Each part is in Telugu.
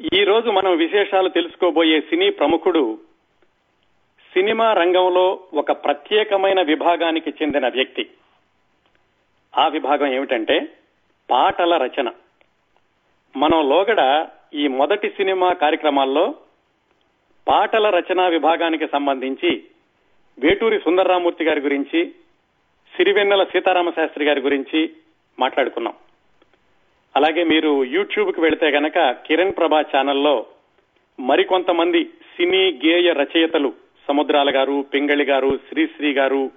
ఈ రోజు మనం విశేషాలు తెలుసుకోబోయే సినీ ప్రముఖుడు సినిమా రంగంలో ఒక ప్రత్యేకమైన విభాగానికి చెందిన వ్యక్తి. ఆ విభాగం ఏమిటంటే పాటల రచన. మనం లోగడ ఈ మొదటి సినిమా కార్యక్రమాల్లో పాటల రచన విభాగానికి సంబంధించి వేటూరి సుందర్రామూర్తి గారి గురించి సిరివెన్నెల సీతారామ శాస్త్రి గారి గురించి మాట్లాడుకున్నాం. అలాగే మీరు యూట్యూబ్కి వెళితే గనక కిరణ్ ప్రభా ఛానల్లో మరికొంతమంది సినీ గేయ రచయితలు సముద్రాల గారు పింగళి గారు శ్రీశ్రీ గారు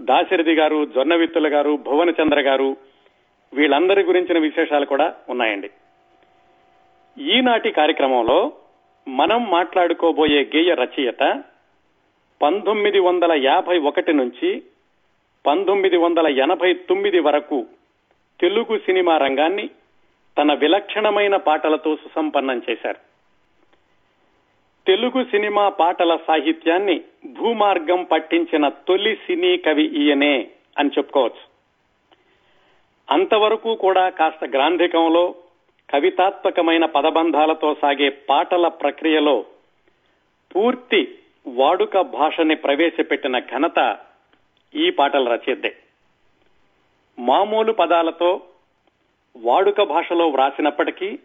దాశరథి గారు జొన్నవిత్తుల గారు భువనచంద్ర గారు వీళ్ళందరి గురించిన విశేషాలు కూడా ఉన్నాయండి. ఈనాటి కార్యక్రమంలో మనం మాట్లాడుకోబోయే గేయ రచయిత పంతొమ్మిది వందల యాభై ఒకటి నుంచి పంతొమ్మిది వందల ఎనభై తొమ్మిది వరకు తెలుగు సినిమా రంగాన్ని తన విలక్షణమైన పాటలతో సుసంపన్నం చేశారు. తెలుగు సినిమా పాటల సాహిత్యాన్ని భూమార్గం పట్టించిన తొలి సినీ కవి ఈయనే అని చెప్పుకోవచ్చు. అంతవరకు కూడా కాస్త గ్రాంధికంలో కవితాత్మకమైన పదబంధాలతో సాగే పాటల ప్రక్రియలో పూర్తి వాడుక భాషని ప్రవేశపెట్టిన ఘనత ఈ పాటల రచయిద్దే మామూలు పదాలతో వాడుక భాషలో వ్రాసినప్పటికీ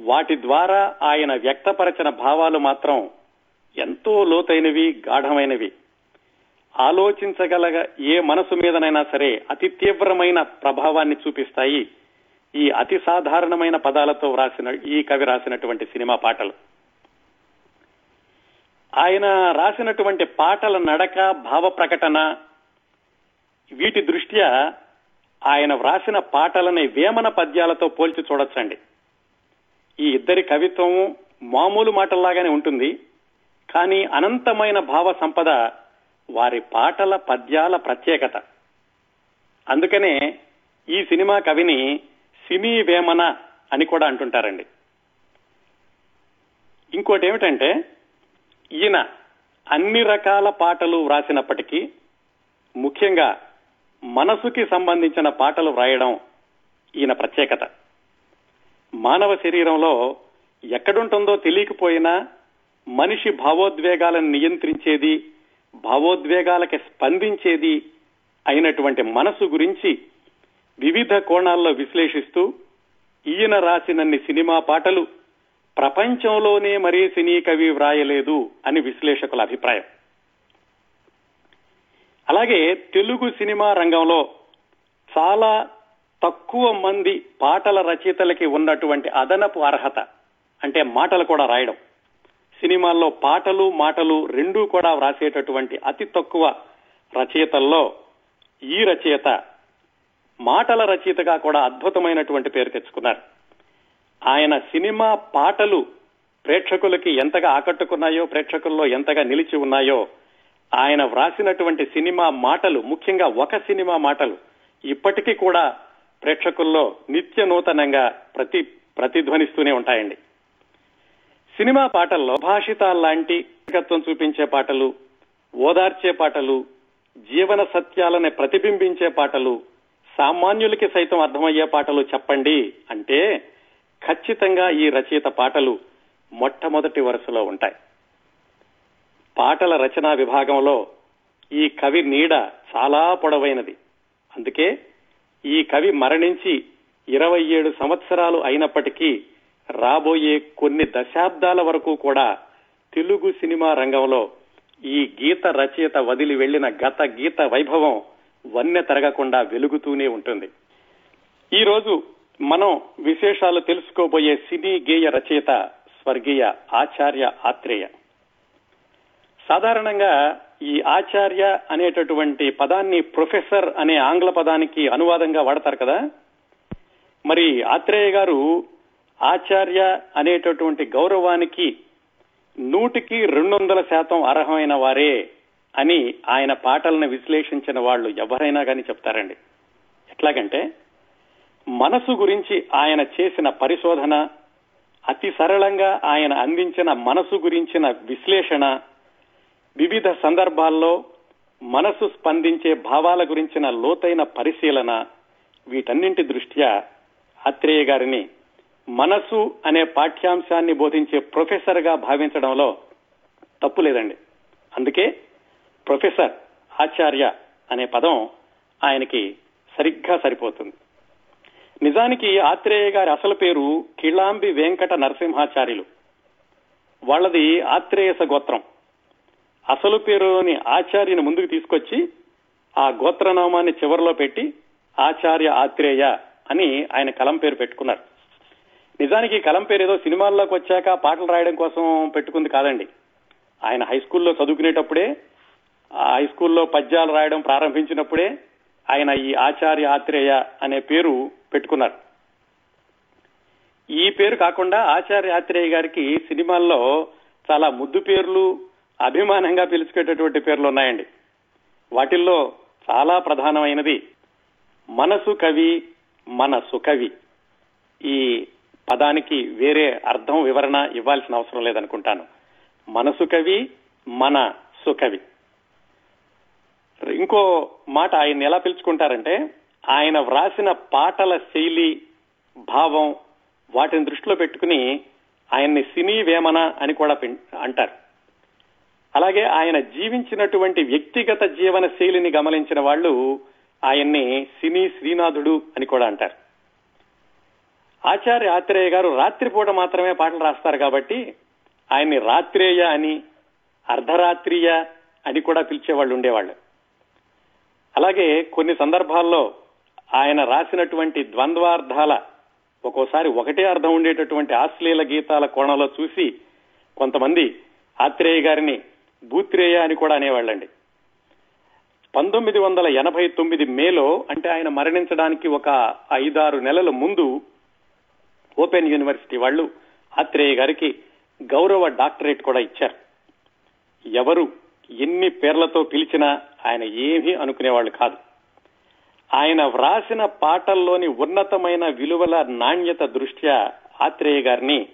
వాటి ద్వారా ఆయన వ్యక్తపరచిన భావాలు మాత్రం ఎంతో లోతైనవి గాఢమైనవి. ఆలోచించగలగ ఏ మనసు మీదనైనా సరే అతి తీవ్రమైన ప్రభావాన్ని చూపిస్తాయి ఈ అతి సాధారణమైన పదాలతో వ్రాసిన ఈ కవి రాసినటువంటి సినిమా పాటలు. ఆయన రాసినటువంటి పాటల నడక భావ ప్రకటన వీటి దృష్ట్యా ఆయన వ్రాసిన పాటలని వేమన పద్యాలతో పోల్చి చూడొచ్చండి. ఈ ఇద్దరి కవిత్వం మామూలు మాటల్లాగానే ఉంటుంది కానీ అనంతమైన భావ సంపద వారి పాటల పద్యాల ప్రత్యేకత. అందుకనే ఈ సినిమా కవిని సినీ వేమన అని కూడా అంటుంటారండి. ఇంకోటి ఏమిటంటే ఈయన అన్ని రకాల పాటలు వ్రాసినప్పటికీ ముఖ్యంగా మనసుకి సంబంధించిన పాటలు వ్రాయడం ఈయన ప్రత్యేకత. మానవ శరీరంలో ఎక్కడుంటుందో తెలియకపోయినా మనిషి భావోద్వేగాలను నియంత్రించేది భావోద్వేగాలకి స్పందించేది అయినటువంటి మనసు గురించి వివిధ కోణాల్లో విశ్లేషిస్తూ ఈయన రాసినన్ని సినిమా పాటలు ప్రపంచంలోనే మరే సినీ కవి వ్రాయలేదు అని విశ్లేషకుల అభిప్రాయం. అలాగే తెలుగు సినిమా రంగంలో చాలా తక్కువ మంది పాటల రచయితలకి ఉన్నటువంటి అదనపు అర్హత అంటే మాటలు కూడా రాయడం. సినిమాల్లో పాటలు మాటలు రెండూ కూడా వ్రాసేటటువంటి అతి తక్కువ రచయితల్లో ఈ రచయిత మాటల రచయితగా కూడా అద్భుతమైనటువంటి పేరు తెచ్చుకున్నారు. ఆయన సినిమా పాటలు ప్రేక్షకులకి ఎంతగా ఆకట్టుకున్నాయో ప్రేక్షకుల్లో ఎంతగా నిలిచి ఉన్నాయో ఆయన వ్రాసినటువంటి సినిమా మాటలు ముఖ్యంగా ఒక సినిమా మాటలు ఇప్పటికీ కూడా ప్రేక్షకుల్లో నిత్య నూతనంగా ప్రతి ప్రతిధ్వనిస్తూనే ఉంటాయండి. సినిమా పాటల్లో భాషితాల్లాంటి వ్యక్తిత్వం చూపించే పాటలు ఓదార్చే పాటలు జీవన సత్యాలని ప్రతిబింబించే పాటలు సామాన్యులకి సైతం అర్థమయ్యే పాటలు చెప్పండి అంటే ఖచ్చితంగా ఈ రచయిత పాటలు మొట్టమొదటి వరుసలో ఉంటాయి. పాటల రచనా విభాగంలో ఈ కవి నీడ చాలా పొడవైనది. అందుకే ఈ కవి మరణించి ఇరవై ఏడు సంవత్సరాలు అయినప్పటికీ రాబోయే కొన్ని దశాబ్దాల వరకు కూడా తెలుగు సినిమా రంగంలో ఈ గీత రచయిత వదిలి వెళ్ళిన గత గీత వైభవం వన్నె తరగకుండా వెలుగుతూనే ఉంటుంది. ఈ రోజు మనం విశేషాలు తెలుసుకోబోయే సినీ గేయ రచయిత స్వర్గీయ ఆచార్య ఆత్రేయ. సాధారణంగా ఈ ఆచార్య అనేటటువంటి పదాన్ని ప్రొఫెసర్ అనే ఆంగ్ల పదానికి అనువాదంగా వాడతారు కదా. మరి ఆత్రేయ గారు ఆచార్య అనేటటువంటి గౌరవానికి నూటికి రెండు వందల శాతం అర్హమైన వారే అని ఆయన పాటలను విశ్లేషించిన వాళ్ళు ఎవరైనా కానీ చెప్తారండి. ఎట్లాగంటే మనసు గురించి ఆయన చేసిన పరిశోధన అతి సరళంగా ఆయన అందించిన మనసు గురించిన విశ్లేషణ వివిధ సందర్భాల్లో మనసు స్పందించే భావాల గురించిన లోతైన పరిశీలన వీటన్నింటి దృష్ట్యా ఆత్రేయ గారిని మనసు అనే పాఠ్యాంశాన్ని బోధించే ప్రొఫెసర్గా భావించడంలో తప్పు లేదండి అందుకే ప్రొఫెసర్ ఆచార్య అనే పదం ఆయనకి సరిగ్గా సరిపోతుంది. నిజానికి ఆత్రేయ గారి అసలు పేరు కిళాంబి వెంకట నరసింహాచార్యులు. వాళ్ళది ఆత్రేయస గోత్రం. అసలు పేరుని ఆచార్యని ముందుకు తీసుకొచ్చి ఆ గోత్రనామాన్ని చివరిలో పెట్టి ఆచార్య ఆత్రేయ అని ఆయన కలం పేరు పెట్టుకున్నారు. నిజానికి కలం పేరు ఏదో సినిమాల్లోకి వచ్చాక పాటలు రాయడం కోసం పెట్టుకుంది కాదండి. ఆయన హై స్కూల్లో చదువుకునేటప్పుడే ఆ హై స్కూల్లో పద్యాలు రాయడం ప్రారంభించినప్పుడే ఆయన ఈ ఆచార్య ఆత్రేయ అనే పేరు పెట్టుకున్నారు. ఈ పేరు కాకుండా ఆచార్య ఆత్రేయ గారికి సినిమాల్లో చాలా ముద్దు పేర్లు అభిమానంగా పిలుచుకునేటటువంటి పేర్లు ఉన్నాయండి. వాటిల్లో చాలా ప్రధానమైనది మనసు కవి మన సుకవి ఈ పదానికి వేరే అర్థం వివరణ ఇవ్వాల్సిన అవసరం లేదనుకుంటాను. మనసు కవి మన సుకవి ఇంకో మాట ఆయన ఎలా పిలుచుకుంటారంటే ఆయన వ్రాసిన పాటల శైలి భావం వాటిని దృష్టిలో పెట్టుకుని ఆయన్ని సినీ వేమన అని కూడా అంటారు. అలాగే ఆయన జీవించినటువంటి వ్యక్తిగత జీవన శైలిని గమనించిన వాళ్ళు ఆయన్ని సినీ శ్రీనాథుడు అని కూడా అంటారు. ఆచార్య ఆత్రేయ గారు రాత్రిపూట మాత్రమే పాటలు రాస్తారు కాబట్టి ఆయన్ని రాత్రేయ అని అర్ధరాత్రియ అని కూడా పిలిచేవాళ్ళు ఉండేవాళ్ళు. అలాగే కొన్ని సందర్భాల్లో ఆయన రాసినటువంటి ద్వంద్వార్థాల ఒక్కోసారి ఒకటే అర్థం ఉండేటటువంటి ఆశ్లీల గీతాల కోణంలో చూసి కొంతమంది ఆత్రేయ గారిని భూత్రేయ అని కూడా అనేవాళ్ళండి. పంతొమ్మిది వందల ఎనభై తొమ్మిది మేలో అంటే ఆయన మరణించడానికి ఒక ఐదారు నెలల ముందు ఓపెన్ యూనివర్సిటీ వాళ్ళు ఆత్రేయ గారికి గౌరవ డాక్టరేట్ కూడా ఇచ్చారు. ఎవరు ఎన్ని పేర్లతో పిలిచినా ఆయన ఏమీ అనుకునేవాళ్ళు కాదు. ఆయన వ్రాసిన పాటల్లోని ఉన్నతమైన విలువల నాణ్యత దృష్ట్యా ఆత్రేయ గారిని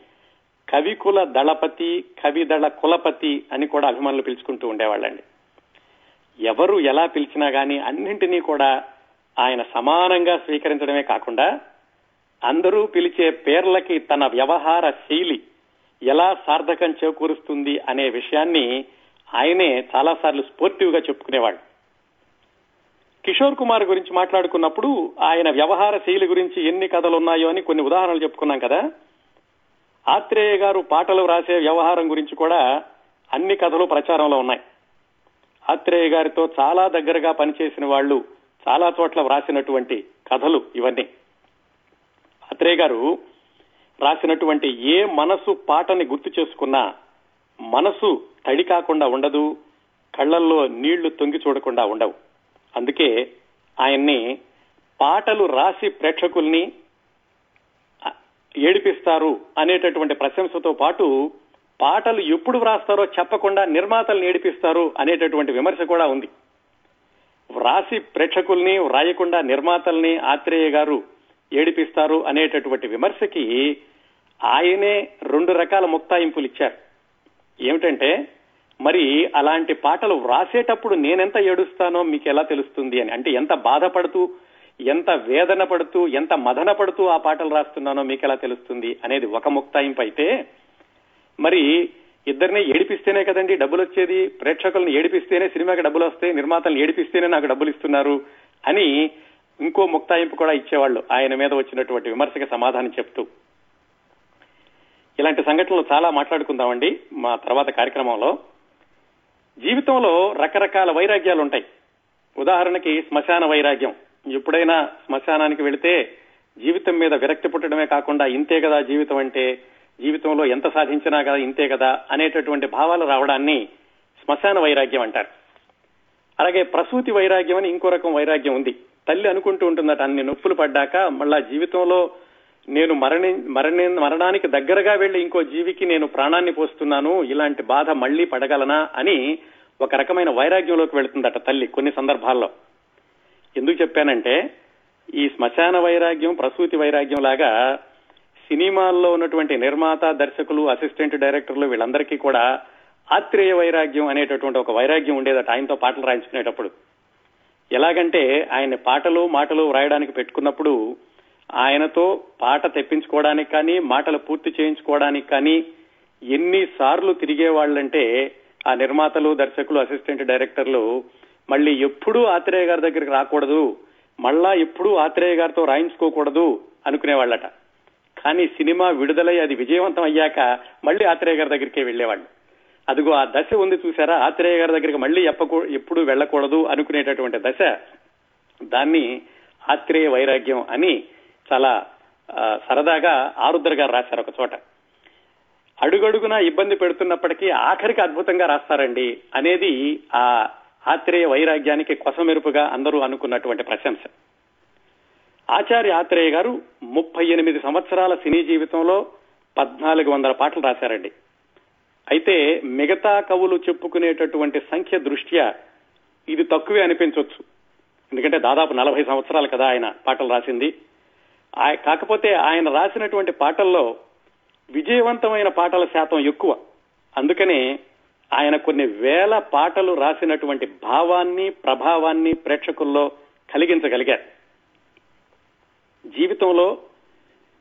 కవికుల దళపతి కవిదళ కులపతి అని కూడా అభిమానులు పిలుచుకుంటూ ఉండేవాళ్ళండి. ఎవరు ఎలా పిలిచినా గాని అన్నింటినీ కూడా ఆయన సమానంగా స్వీకరించడమే కాకుండా అందరూ పిలిచే పేర్లకి తన వ్యవహార శైలి ఎలా సార్థకం చేకూరుస్తుంది అనే విషయాన్ని ఆయనే చాలాసార్లు స్పోర్టివ్గా చెప్పుకునేవాడు కిషోర్ కుమార్ గురించి మాట్లాడుకున్నప్పుడు ఆయన వ్యవహార శైలి గురించి ఎన్ని కథలు ఉన్నాయో అని కొన్ని ఉదాహరణలు చెప్పుకున్నాం కదా. ఆత్రేయ గారు పాటలు రాసే వ్యవహారం గురించి కూడా అన్ని కథలు ప్రచారంలో ఉన్నాయి. ఆత్రేయ గారితో చాలా దగ్గరగా పనిచేసిన వాళ్ళు చాలా చోట్ల వ్రాసినటువంటి కథలు ఇవన్నీ. ఆత్రేయ గారు రాసినటువంటి ఏ మనసు పాటని గుర్తు చేసుకున్నా మనసు తడి కాకుండా ఉండదు కళ్ళల్లో నీళ్ళు తొంగి చూడకుండా ఉండవు. అందుకే ఆయన్ని పాటలు రాసి ప్రేక్షకుల్ని ఏడిపిస్తారు అనేటటువంటి ప్రశంసతో పాటు పాటలు ఎప్పుడు వ్రాస్తారో చెప్పకుండా నిర్మాతల్ని ఏడిపిస్తారు అనేటటువంటి విమర్శ కూడా ఉంది. వ్రాసి ప్రేక్షకుల్ని వ్రాయకుండా నిర్మాతల్ని ఆత్రేయ గారు ఏడిపిస్తారు అనేటటువంటి విమర్శకి ఆయనే రెండు రకాల ముక్తాయింపులు ఇచ్చారు ఏమిటంటే మరి అలాంటి పాటలు వ్రాసేటప్పుడు నేనెంత ఏడుస్తానో మీకు ఎలా తెలుస్తుంది అని. అంటే ఎంత బాధపడుతూ ఎంత వేదన పడుతూ ఎంత మదన పడుతూ ఆ పాటలు రాస్తున్నానో మీకు ఎలా తెలుస్తుంది అనేది ఒక ముక్తాయింపు అయితే మరి ఇద్దరిని ఏడిపిస్తేనే కదండి డబ్బులు వచ్చేది ప్రేక్షకులను ఏడిపిస్తేనే సినిమాకి డబ్బులు వస్తాయి నిర్మాతలను ఏడిపిస్తేనే నాకు డబ్బులు ఇస్తున్నారు అని ఇంకో ముక్తాయింపు కూడా ఇచ్చేవాళ్ళు ఆయన మీద వచ్చినటువంటి విమర్శకి సమాధానం చెప్తూ. ఇలాంటి సంఘటనలు చాలా మాట్లాడుకుందామండి మా తర్వాత కార్యక్రమంలో. జీవితంలో రకరకాల వైరాగ్యాలు ఉంటాయి ఉదాహరణకి శ్మశాన వైరాగ్యం. ఎప్పుడైనా శ్మశానానికి వెళితే జీవితం మీద విరక్తి పుట్టడమే కాకుండా ఇంతే కదా జీవితం అంటే? జీవితంలో ఎంత సాధించినా కదా ఇంతే కదా? అనేటటువంటి భావాలు రావడాన్ని శ్మశాన వైరాగ్యం అంటారు. అలాగే ప్రసూతి వైరాగ్యం అని ఇంకో రకం వైరాగ్యం ఉంది. తల్లి అనుకుంటూ ఉంటుందట అన్ని నొప్పులు పడ్డాక మళ్ళా జీవితంలో నేను మరణి మరణి మరణానికి దగ్గరగా వెళ్ళి ఇంకో జీవికి నేను ప్రాణాన్ని పోస్తున్నాను ఇలాంటి బాధ మళ్ళీ పడగలనా అని ఒక రకమైన వైరాగ్యంలోకి వెళుతుందట తల్లి కొన్ని సందర్భాల్లో. ఎందుకు చెప్పానంటే ఈ శ్మశాన వైరాగ్యం ప్రసూతి వైరాగ్యం లాగా సినిమాల్లో ఉన్నటువంటి నిర్మాత దర్శకులు అసిస్టెంట్ డైరెక్టర్లు వీళ్ళందరికీ కూడా ఆత్రేయ వైరాగ్యం అనేటటువంటి ఒక వైరాగ్యం ఉండేదట ఆయనతో పాటలు రాయించుకునేటప్పుడు. ఎలాగంటే ఆయన పాటలు మాటలు వ్రాయడానికి పెట్టుకున్నప్పుడు ఆయనతో పాట తెప్పించుకోవడానికి కానీ మాటలు పూర్తి చేయించుకోవడానికి కానీ ఎన్నిసార్లు తిరిగేవాళ్ళంటే ఆ నిర్మాతలు దర్శకులు అసిస్టెంట్ డైరెక్టర్లు మళ్ళీ ఎప్పుడూ ఆత్రేయ గారి దగ్గరికి రాకూడదు మళ్ళా ఎప్పుడూ ఆత్రేయ గారితో రాయించుకోకూడదు అనుకునేవాళ్ళట. కానీ సినిమా విడుదలై అది విజయవంతం అయ్యాక మళ్ళీ ఆత్రేయ గారి దగ్గరికే వెళ్ళేవాళ్ళు అదిగో ఆ దశ ఉంది చూసారా ఆత్రేయ గారి దగ్గరికి మళ్ళీ ఎప్పకూ ఎప్పుడు వెళ్ళకూడదు అనుకునేటటువంటి దశ. దాన్ని ఆత్రేయ వైరాగ్యం అని చాలా సరదాగా ఆరుద్ర గారు రాశారు ఒక చోట. అడుగడుగునా ఇబ్బంది పెడుతున్నప్పటికీ ఆఖరికి అద్భుతంగా రాస్తారండి అనేది ఆ ఆత్రేయ వైరాగ్యానికి కొసమెరుపుగా అందరూ అనుకున్నటువంటి ప్రశంస. ఆచార్య ఆత్రేయ గారు ముప్పై ఎనిమిది సంవత్సరాల సినీ జీవితంలో పద్నాలుగు వందల పాటలు రాశారండి. అయితే మిగతా కవులు చెప్పుకునేటటువంటి సంఖ్య దృష్ట్యా ఇది తక్కువే అనిపించవచ్చు ఎందుకంటే దాదాపు నలభై సంవత్సరాలు కదా ఆయన పాటలు రాసింది. కాకపోతే ఆయన రాసినటువంటి పాటల్లో విజయవంతమైన పాటల శాతం ఎక్కువ. అందుకనే ఆయన కొన్ని వేల పాటలు రాసినటువంటి భావాన్ని ప్రభావాన్ని ప్రేక్షకుల్లో కలిగించగలిగారు. జీవితంలో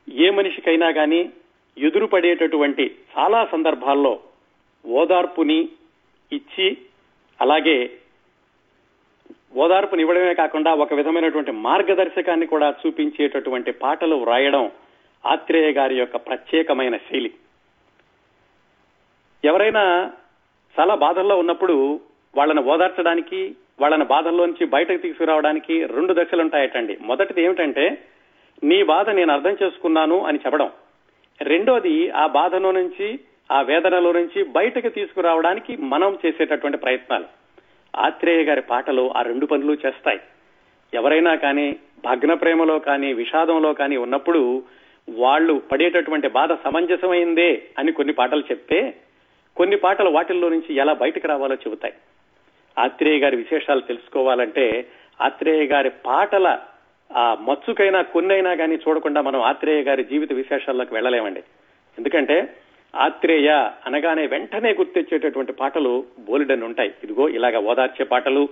ఏ మనిషికైనా కానీ ఎదురుపడేటటువంటి చాలా సందర్భాల్లో ఓదార్పుని ఇచ్చి అలాగే ఓదార్పునివ్వడమే కాకుండా ఒక విధమైనటువంటి మార్గదర్శకాన్ని కూడా చూపించేటటువంటి పాటలు వ్రాయడం ఆత్రేయ గారి యొక్క ప్రత్యేకమైన శైలి. ఎవరైనా చాలా బాధల్లో ఉన్నప్పుడు వాళ్ళని ఓదార్చడానికి వాళ్ళని బాధల్లోంచి బయటకు తీసుకురావడానికి రెండు దశలు ఉంటాయటండి మొదటిది ఏమిటంటే నీ బాధ నేను అర్థం చేసుకున్నాను అని చెప్పడం. రెండోది ఆ బాధలో నుంచి ఆ వేదనలో నుంచి బయటకు తీసుకురావడానికి మనం చేసేటటువంటి ప్రయత్నాలు. ఆత్రేయ గారి పాటలు ఆ రెండు పనులు చేస్తాయి. ఎవరైనా కానీ భగ్న ప్రేమలో కానీ విషాదంలో కానీ ఉన్నప్పుడు వాళ్ళు పడేటటువంటి బాధ సమంజసమైందే అని కొన్ని పాటలు చెప్తే కొన్ని పాటలు వాటిల్లో నుంచి ఎలా బయటకు రావాలో చెబుతాయి. ఆత్రేయ గారి విశేషాలు తెలుసుకోవాలంటే ఆత్రేయ గారి పాటల ఆ మచ్చుకైనా కొన్నైనా కానీ చూడకుండా మనం ఆత్రేయ గారి జీవిత విశేషాల్లోకి వెళ్ళలేమండి. ఎందుకంటే ఆత్రేయ అనగానే వెంటనే గుర్తొచ్చేటటువంటి పాటలు బోలెడని ఉంటాయి. ఇదిగో ఇలాగ ఓదార్చే పాటలు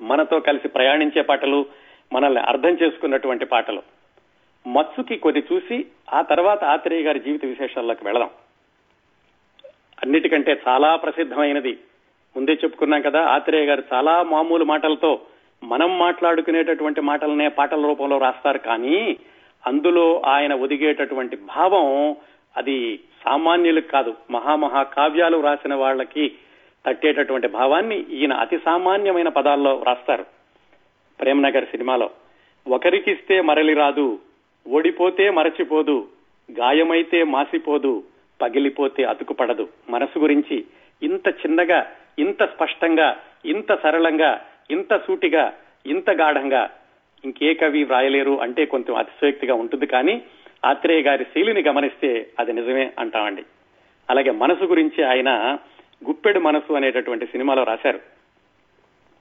మనతో కలిసి ప్రయాణించే పాటలు మనల్ని అర్థం చేసుకున్నటువంటి పాటలు. మత్సుకి కొన్ని చూసి ఆ తర్వాత ఆత్రేయ గారి జీవిత విశేషాల్లోకి వెళదాం. అన్నిటికంటే చాలా ప్రసిద్ధమైనది. ముందే చెప్పుకున్నాం కదా ఆత్రేయ గారు చాలా మామూలు మాటలతో మనం మాట్లాడుకునేటటువంటి మాటలనే పాటల రూపంలో రాస్తారు. కానీ అందులో ఆయన ఒదిగేటటువంటి భావం అది సామాన్యులకు కాదు. మహామహా కావ్యాలు రాసిన వాళ్ళకి తట్టేటటువంటి భావాన్ని ఈయన అతి సామాన్యమైన పదాల్లో రాస్తారు. ప్రేమనగర్ సినిమాలో ఒకరికిస్తే మరలి రాదు ఓడిపోతే మరచిపోదు గాయమైతే మాసిపోదు పగిలిపోతే అతుకుపడదు. మనసు గురించి ఇంత చిన్నగా ఇంత స్పష్టంగా ఇంత సరళంగా ఇంత సూటిగా ఇంత గాఢంగా ఇంకే కవి వ్రాయలేరు అంటే కొంచెం అతిశయోక్తిగా ఉంటుంది కానీ ఆత్రేయ గారి శైలిని గమనిస్తే అది నిజమే అంటామండి. అలాగే మనసు గురించి ఆయన గుప్పెడు మనసు అనేటటువంటి సినిమాలో రాశారు.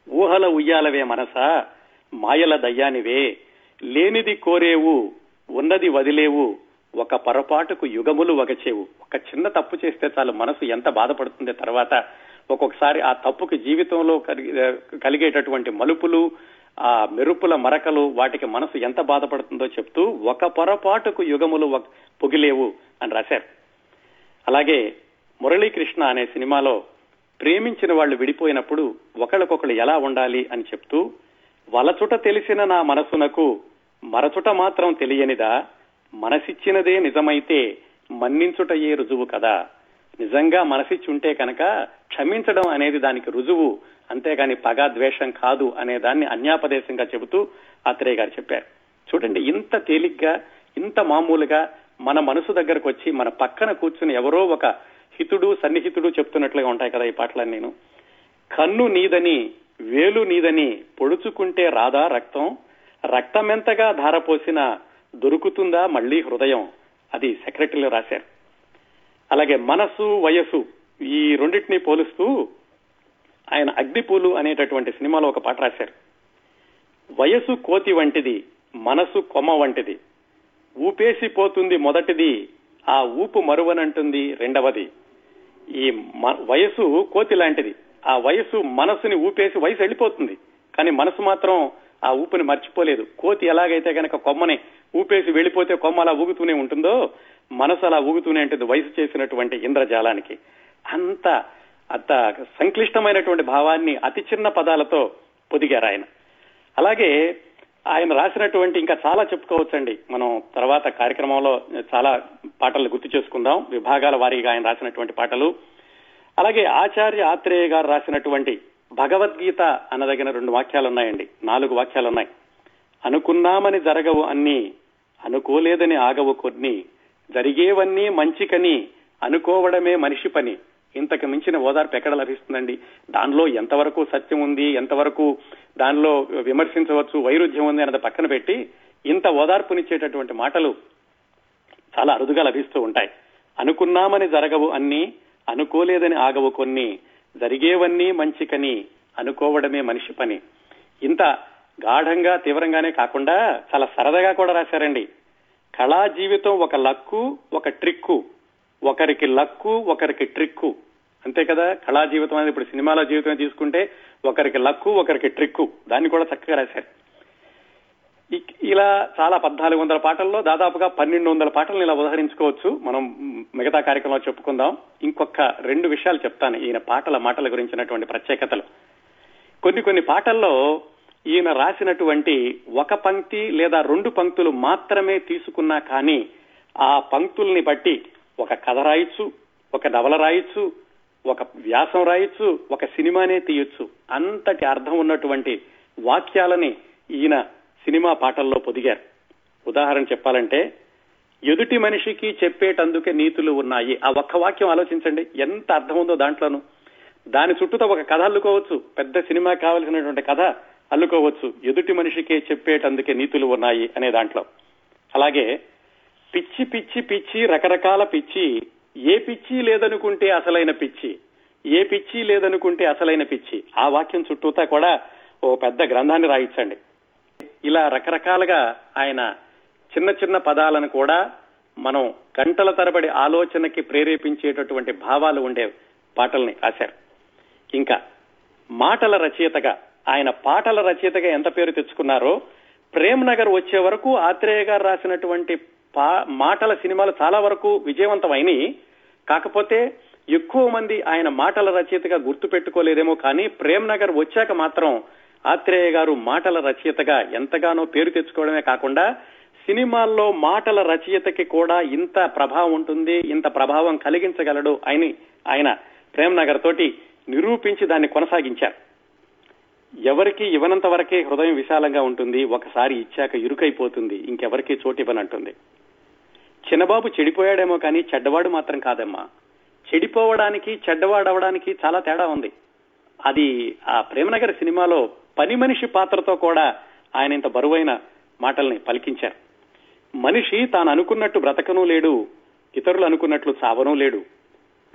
ఊహల ఉయ్యాలవే మనసా మాయల దయ్యానివే లేనిది కోరేవు ఉన్నది వదిలేవు ఒక పొరపాటుకు యుగములు వగచేవు. ఒక చిన్న తప్పు చేస్తే చాలు మనసు ఎంత బాధపడుతుంది తర్వాత ఒక్కొక్కసారి ఆ తప్పుకి జీవితంలో కలిగి- కలిగేటటువంటి మలుపులు ఆ మెరుపుల మరకలు వాటికి మనసు ఎంత బాధపడుతుందో చెప్తూ ఒక పొరపాటుకు యుగములు పొగిలేవు అని రాశారు. అలాగే మురళీకృష్ణ అనే సినిమాలో ప్రేమించిన వాళ్ళు విడిపోయినప్పుడు ఒకళ్ళకొకళ్ళు ఎలా ఉండాలి అని చెప్తూ వలచుట తెలిసిన నా మనసునకు మరచుట మాత్రం తెలియనిదా? మనసిచ్చినదే నిజమైతే మన్నించుటయే రుజువు కదా? నిజంగా మనసిచ్చి ఉంటే కనుక క్షమించడం అనేది దానికి రుజువు అంతేగాని పగ ద్వేషం కాదు అనే దాన్ని అన్యాపదేశంగా చెబుతూ ఆత్రేయ గారు చెప్పారు. చూడండి ఇంత తేలిగ్గా ఇంత మామూలుగా మన మనసు దగ్గరకు వచ్చి మన పక్కన కూర్చుని ఎవరో ఒక హితుడు సన్నిహితుడు చెప్తున్నట్లుగా ఉంటాయి కదా ఈ పాటలన్నీ. నేను కన్ను నీదని వేలు నీదని పొడుచుకుంటే రాదా రక్తం రక్తమెంతగా ధారపోసినా దొరుకుతుందా మళ్ళీ హృదయం? అది సెక్రటరీలో రాశారు. అలాగే మనసు వయసు ఈ రెండింటినీ పోలుస్తూ ఆయన అగ్నిపూలు అనేటటువంటి సినిమాలో ఒక పాట రాశారు. వయసు కోతి వంటిది మనసు కొమ్మ వంటిది. ఊపేసిపోతుంది మొదటిది ఆ ఊపు మరువనంటుంది రెండవది. ఈ మ- వయసు కోతి లాంటిది. ఆ వయసు మనసుని ఊపేసి వయసు వెళ్ళిపోతుంది. కానీ మనసు మాత్రం ఆ ఊపిని మర్చిపోలేదు. కోతి ఎలాగైతే గనక కొమ్మని ఊపేసి వెళ్ళిపోతే కొమ్మ అలా ఊగుతూనే ఉంటుందో మనసు అలా ఊగుతూనే ఉంటుంది వయసు చేసినటువంటి ఇంద్రజాలానికి. అంత అంత సంక్లిష్టమైనటువంటి భావాన్ని అతి చిన్న పదాలతో పొదిగారు ఆయన. అలాగే ఆయన రాసినటువంటి ఇంకా చాలా చెప్పుకోవచ్చండి. మనం తర్వాత కార్యక్రమంలో చాలా పాటలు గుర్తు చేసుకుందాం. విభాగాల వారీగా ఆయన రాసినటువంటి పాటలు. అలాగే ఆచార్య ఆత్రేయ గారు రాసినటువంటి భగవద్గీత అనదగిన రెండు వాక్యాలు ఉన్నాయండి నాలుగు వాక్యాలు ఉన్నాయి అనుకున్నామని జరగవు అన్ని అనుకోలేదని ఆగవు కొన్ని. జరిగేవన్నీ మంచికని అనుకోవడమే మనిషి పని. ఇంతకు మించిన ఓదార్పు ఎక్కడ లభిస్తుందండి? దానిలో ఎంతవరకు సత్యం ఉంది ఎంతవరకు దానిలో విమర్శించవచ్చు వైరుధ్యం ఉంది అన్నది పక్కన పెట్టి ఇంత ఓదార్పునిచ్చేటటువంటి మాటలు చాలా అరుదుగా లభిస్తూ ఉంటాయి. అనుకున్నామని జరగవు అన్ని అనుకోలేదని ఆగవు కొన్ని. జరిగేవన్నీ మంచికని అనుకోవడమే మనిషి పని. ఇంత గాఢంగా తీవ్రంగానే కాకుండా చాలా సరదాగా కూడా రాశారండి. కళా జీవితం ఒక లక్కు ఒక ట్రిక్కు. ఒకరికి లక్కు ఒకరికి ట్రిక్కు. అంతే కదా? కళా జీవితం అనేది ఇప్పుడు సినిమాలో జీవితం తీసుకుంటే ఒకరికి లక్కు ఒకరికి ట్రిక్కు. దాన్ని కూడా చక్కగా రాశారు. ఇక్- ఇలా చాలా పద్నాలుగు వందల పాటల్లో దాదాపుగా పన్నెండు వందల పాటలను ఇలా ఉదహరించుకోవచ్చు. మనం మిగతా కార్యక్రమంలో చెప్పుకుందాం. ఇంకొక రెండు విషయాలు చెప్తాను ఈయన పాటల మాటల గురించినటువంటి ప్రత్యేకతలు. కొన్ని కొన్ని పాటల్లో ఈయన రాసినటువంటి ఒక పంక్తి లేదా రెండు పంక్తులు మాత్రమే తీసుకున్నా కానీ ఆ పంక్తుల్ని బట్టి ఒక కథ రాయొచ్చు ఒక నవల రాయొచ్చు ఒక వ్యాసం రాయొచ్చు ఒక సినిమానే తీయొచ్చు. అంతటి అర్థం ఉన్నటువంటి వాక్యాలని ఈయన సినిమా పాటల్లో పొదిగారు. ఉదాహరణ చెప్పాలంటే ఎదుటి మనిషికి చెప్పేటందుకే నీతులు ఉన్నాయి. ఆ ఒక్క వాక్యం ఆలోచించండి. ఎంత అర్థం ఉందో దాంట్లోనూ. దాని చుట్టూతో ఒక కథ అల్లుకోవచ్చు. పెద్ద సినిమా కావలసినటువంటి కథ అల్లుకోవచ్చు. ఎదుటి మనిషికే చెప్పేటందుకే నీతులు ఉన్నాయి అనే దాంట్లో. అలాగే పిచ్చి పిచ్చి పిచ్చి రకరకాల పిచ్చి ఏ పిచ్చి లేదనుకుంటే అసలైన పిచ్చి ఏ పిచ్చి లేదనుకుంటే అసలైన పిచ్చి ఆ వాక్యం చుట్టూతా కూడా ఓ పెద్ద గ్రంథాన్ని రాయించండి. ఇలా రకరకాలుగా ఆయన చిన్న చిన్న పదాలను కూడా మనం గంటల తరబడి ఆలోచనకి ప్రేరేపించేటటువంటి భావాలు ఉండే పాటల్ని రాశారు. ఇంకా మాటల రచయితగా ఆయన పాటల రచయితగా ఎంత పేరు తెచ్చుకున్నారో ప్రేమ్ నగర్ వచ్చే వరకు ఆత్రేయ గారు రాసినటువంటి పా- మాటల సినిమాలు చాలా వరకు విజయవంతమైనవి. కాకపోతే ఎక్కువ మంది ఆయన మాటల రచయితగా గుర్తు పెట్టుకోలేదేమో కానీ ప్రేమ్ నగర్ వచ్చాక మాత్రం ఆత్రేయ గారు మాటల రచయితగా ఎంతగానో పేరు తెచ్చుకోవడమే కాకుండా సినిమాల్లో మాటల రచయితకి కూడా ఇంత ప్రభావం ఉంటుంది ఇంత ప్రభావం కలిగించగలడు అని ఆయన ప్రేమ్ నగర్ తోటి నిరూపించి దాన్ని కొనసాగించారు. ఎవరికి ఇవ్వనంత వరకే హృదయం విశాలంగా ఉంటుంది ఒకసారి ఇచ్చాక ఇరుకైపోతుంది ఇంకెవరికి చోటు ఇవ్వనంటుంది. చిన్నబాబు చెడిపోయాడేమో కానీ చెడ్డవాడు మాత్రం కాదమ్మా. చెడిపోవడానికి చెడ్డవాడవడానికి చాలా తేడా ఉంది. అది ఆ ప్రేమనగర్ సినిమాలో పని మనిషి పాత్రతో కూడా ఆయన ఇంత బరువైన మాటల్ని పలికించారు. మనిషి తాను అనుకున్నట్టు బ్రతకనూ లేడు ఇతరులు అనుకున్నట్లు చావనూ లేడు.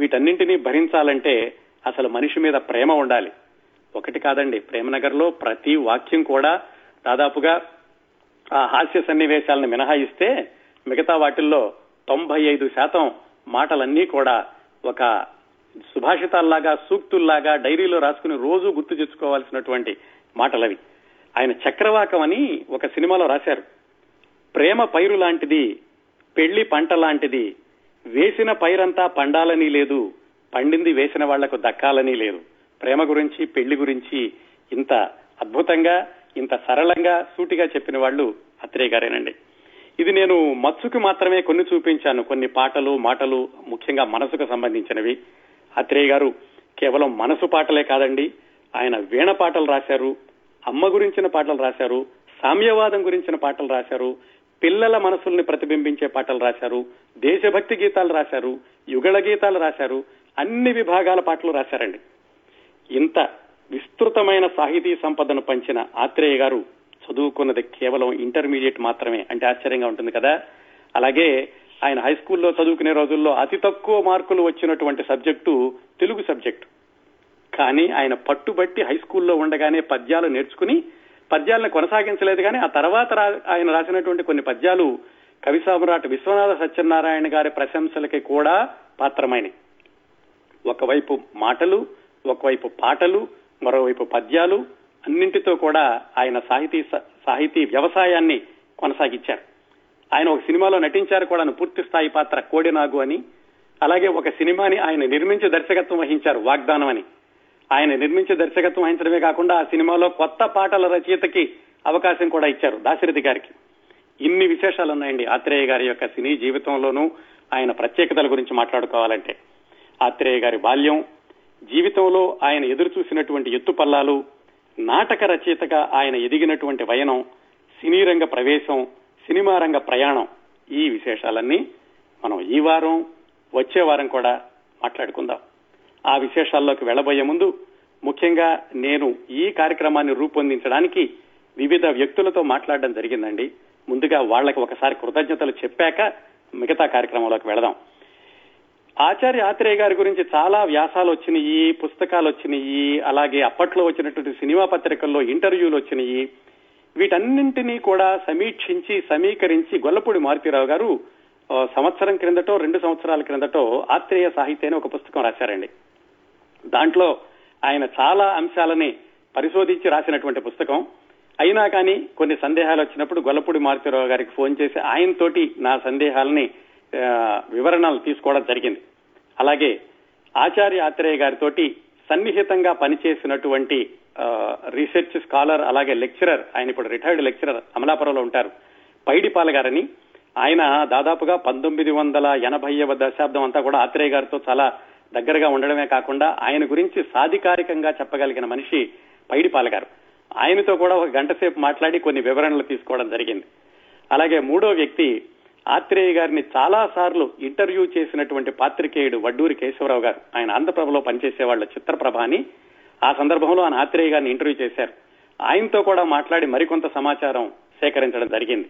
వీటన్నింటినీ భరించాలంటే అసలు మనిషి మీద ప్రేమ ఉండాలి. ఒకటి కాదండి. ప్రేమనగర్లో ప్రతి వాక్యం కూడా దాదాపుగా ఆ హాస్య సన్నివేశాలను మినహాయిస్తే మిగతా వాటిల్లో తొంభై ఐదు శాతం మాటలన్నీ కూడా ఒక సుభాషితాల్లాగా సూక్తుల్లాగా డైరీలో రాసుకుని రోజు గుర్తు తెచ్చుకోవాల్సినటువంటి మాటలవి. ఆయన చక్రవాకం అని ఒక సినిమాలో రాశారు. ప్రేమ పైరు లాంటిది పెళ్ళి పంట లాంటిది వేసిన పైరంతా పండాలని లేదు పండింది వేసిన వాళ్ళకు దక్కాలని లేదు. ప్రేమ గురించి పెళ్ళి గురించి ఇంత అద్భుతంగా ఇంత సరళంగా సూటిగా చెప్పిన వాళ్ళు అత్రేయ గారేనండి. ఇది నేను మత్సుకు మాత్రమే కొన్ని చూపించాను. కొన్ని పాటలు మాటలు ముఖ్యంగా మనసుకు సంబంధించినవి. అత్రేయ గారు కేవలం మనసు పాటలే కాదండి ఆయన వీణ పాటలు రాశారు అమ్మ గురించిన పాటలు రాశారు సామ్యవాదం గురించిన పాటలు రాశారు పిల్లల మనసుల్ని ప్రతిబింబించే పాటలు రాశారు దేశభక్తి గీతాలు రాశారు యుగళ గీతాలు రాశారు అన్ని విభాగాల పాటలు రాశారండి. ఇంత విస్తృతమైన సాహితీ సంపదను పంచిన ఆత్రేయ గారు చదువుకున్నది కేవలం ఇంటర్మీడియట్ మాత్రమే. అంటే ఆశ్చర్యంగా ఉంటుంది కదా. అలాగే ఆయన హై స్కూల్లో చదువుకునే రోజుల్లో అతి తక్కువ మార్కులు వచ్చినటువంటి సబ్జెక్టు తెలుగు సబ్జెక్టు. కానీ ఆయన పట్టుబట్టి హై స్కూల్లో ఉండగానే పద్యాలు నేర్చుకుని పద్యాలను కొనసాగించలేదు కానీ ఆ తర్వాత ఆయన రాసినటువంటి కొన్ని పద్యాలు కవి సామ్రాట్ విశ్వనాథ సత్యనారాయణ గారి ప్రశంసలకి కూడా పాత్రమైనవి ఒకవైపు మాటలు ఒకవైపు పాటలు మరోవైపు పద్యాలు అన్నింటితో కూడా ఆయన సాహితీ సాహితీ వ్యవసాయాన్ని కొనసాగించారు. ఆయన ఒక సినిమాలో నటించారు కూడా పూర్తి స్థాయి పాత్ర కోడినాగు అని. అలాగే ఒక సినిమాని ఆయన నిర్మించి దర్శకత్వం వహించారు వాగ్దానం అని. ఆయన నిర్మించి దర్శకత్వం వహించడమే కాకుండా ఆ సినిమాలో కొత్త పాటల రచయితకి అవకాశం కూడా ఇచ్చారు దాశరథి గారికి. ఇన్ని విశేషాలు ఉన్నాయండి ఆత్రేయ గారి యొక్క సినీ జీవితంలోనూ. ఆయన ప్రత్యేకతల గురించి మాట్లాడుకోవాలంటే. ఆత్రేయ గారి బాల్యం జీవితంలో ఆయన ఎదురు చూసినటువంటి ఎత్తుపల్లాలు నాటక రచయితగా ఆయన ఎదిగినటువంటి వయనం సినీ రంగ ప్రవేశం సినిమా రంగ ప్రయాణం ఈ విశేషాలన్నీ మనం ఈ వారం వచ్చే వారం కూడా మాట్లాడుకుందాం. ఆ విశేషాల్లోకి వెళ్ళబోయే ముందు ముఖ్యంగా నేను ఈ కార్యక్రమాన్ని రూపొందించడానికి వివిధ వ్యక్తులతో మాట్లాడడం జరిగిందండి. ముందుగా వాళ్ళకి ఒకసారి కృతజ్ఞతలు చెప్పాక మిగతా కార్యక్రమంలోకి వెళదాం. ఆచార్య ఆత్రేయ గారి గురించి చాలా వ్యాసాలు వచ్చినాయి పుస్తకాలు వచ్చినాయి అలాగే అప్పట్లో వచ్చినటువంటి సినిమా పత్రికల్లో ఇంటర్వ్యూలు వచ్చినాయి వీటన్నింటినీ కూడా సమీక్షించి సమీకరించి గొల్లపూడి మారుతీరావు గారు సంవత్సరం క్రిందటో రెండు సంవత్సరాల క్రిందటో ఆత్రేయ సాహిత్యాన్ని ఒక పుస్తకం రాశారండి. దాంట్లో ఆయన చాలా అంశాలని పరిశోధించి రాసినటువంటి పుస్తకం. అయినా కానీ కొన్ని సందేహాలు వచ్చినప్పుడు గొల్లపూడి మారుతీరావు గారికి ఫోన్ చేసి ఆయనతోటి నా సందేహాలని వివరణలు తీసుకోవడం జరిగింది. అలాగే ఆచార్య ఆత్రేయ గారితో సన్నిహితంగా పనిచేసినటువంటి రీసెర్చ్ స్కాలర్ అలాగే లెక్చరర్ ఆయన ఇప్పుడు రిటైర్డ్ లెక్చరర్ అమలాపురంలో ఉంటారు పైడిపాల గారని. ఆయన దాదాపుగా పంతొమ్మిది వందల ఎనభైవ దశాబ్దం అంతా కూడా ఆత్రేయ గారితో చాలా దగ్గరగా ఉండడమే కాకుండా ఆయన గురించి సాధికారికంగా చెప్పగలిగిన మనిషి పైడిపాల గారు. ఆయనతో కూడా ఒక గంట సేపు మాట్లాడి కొన్ని వివరణలు తీసుకోవడం జరిగింది. అలాగే మూడో వ్యక్తి ఆత్రేయ గారిని చాలా సార్లు ఇంటర్వ్యూ చేసినటువంటి పాత్రికేయుడు వడ్డూరి కేశవరావు గారు. ఆయన ఆంధ్రప్రభలో పనిచేసే వాళ్ళ ఆ సందర్భంలో ఆయన ఆత్రేయ గారిని ఇంటర్వ్యూ చేశారు. ఆయనతో కూడా మాట్లాడి మరికొంత సమాచారం సేకరించడం జరిగింది.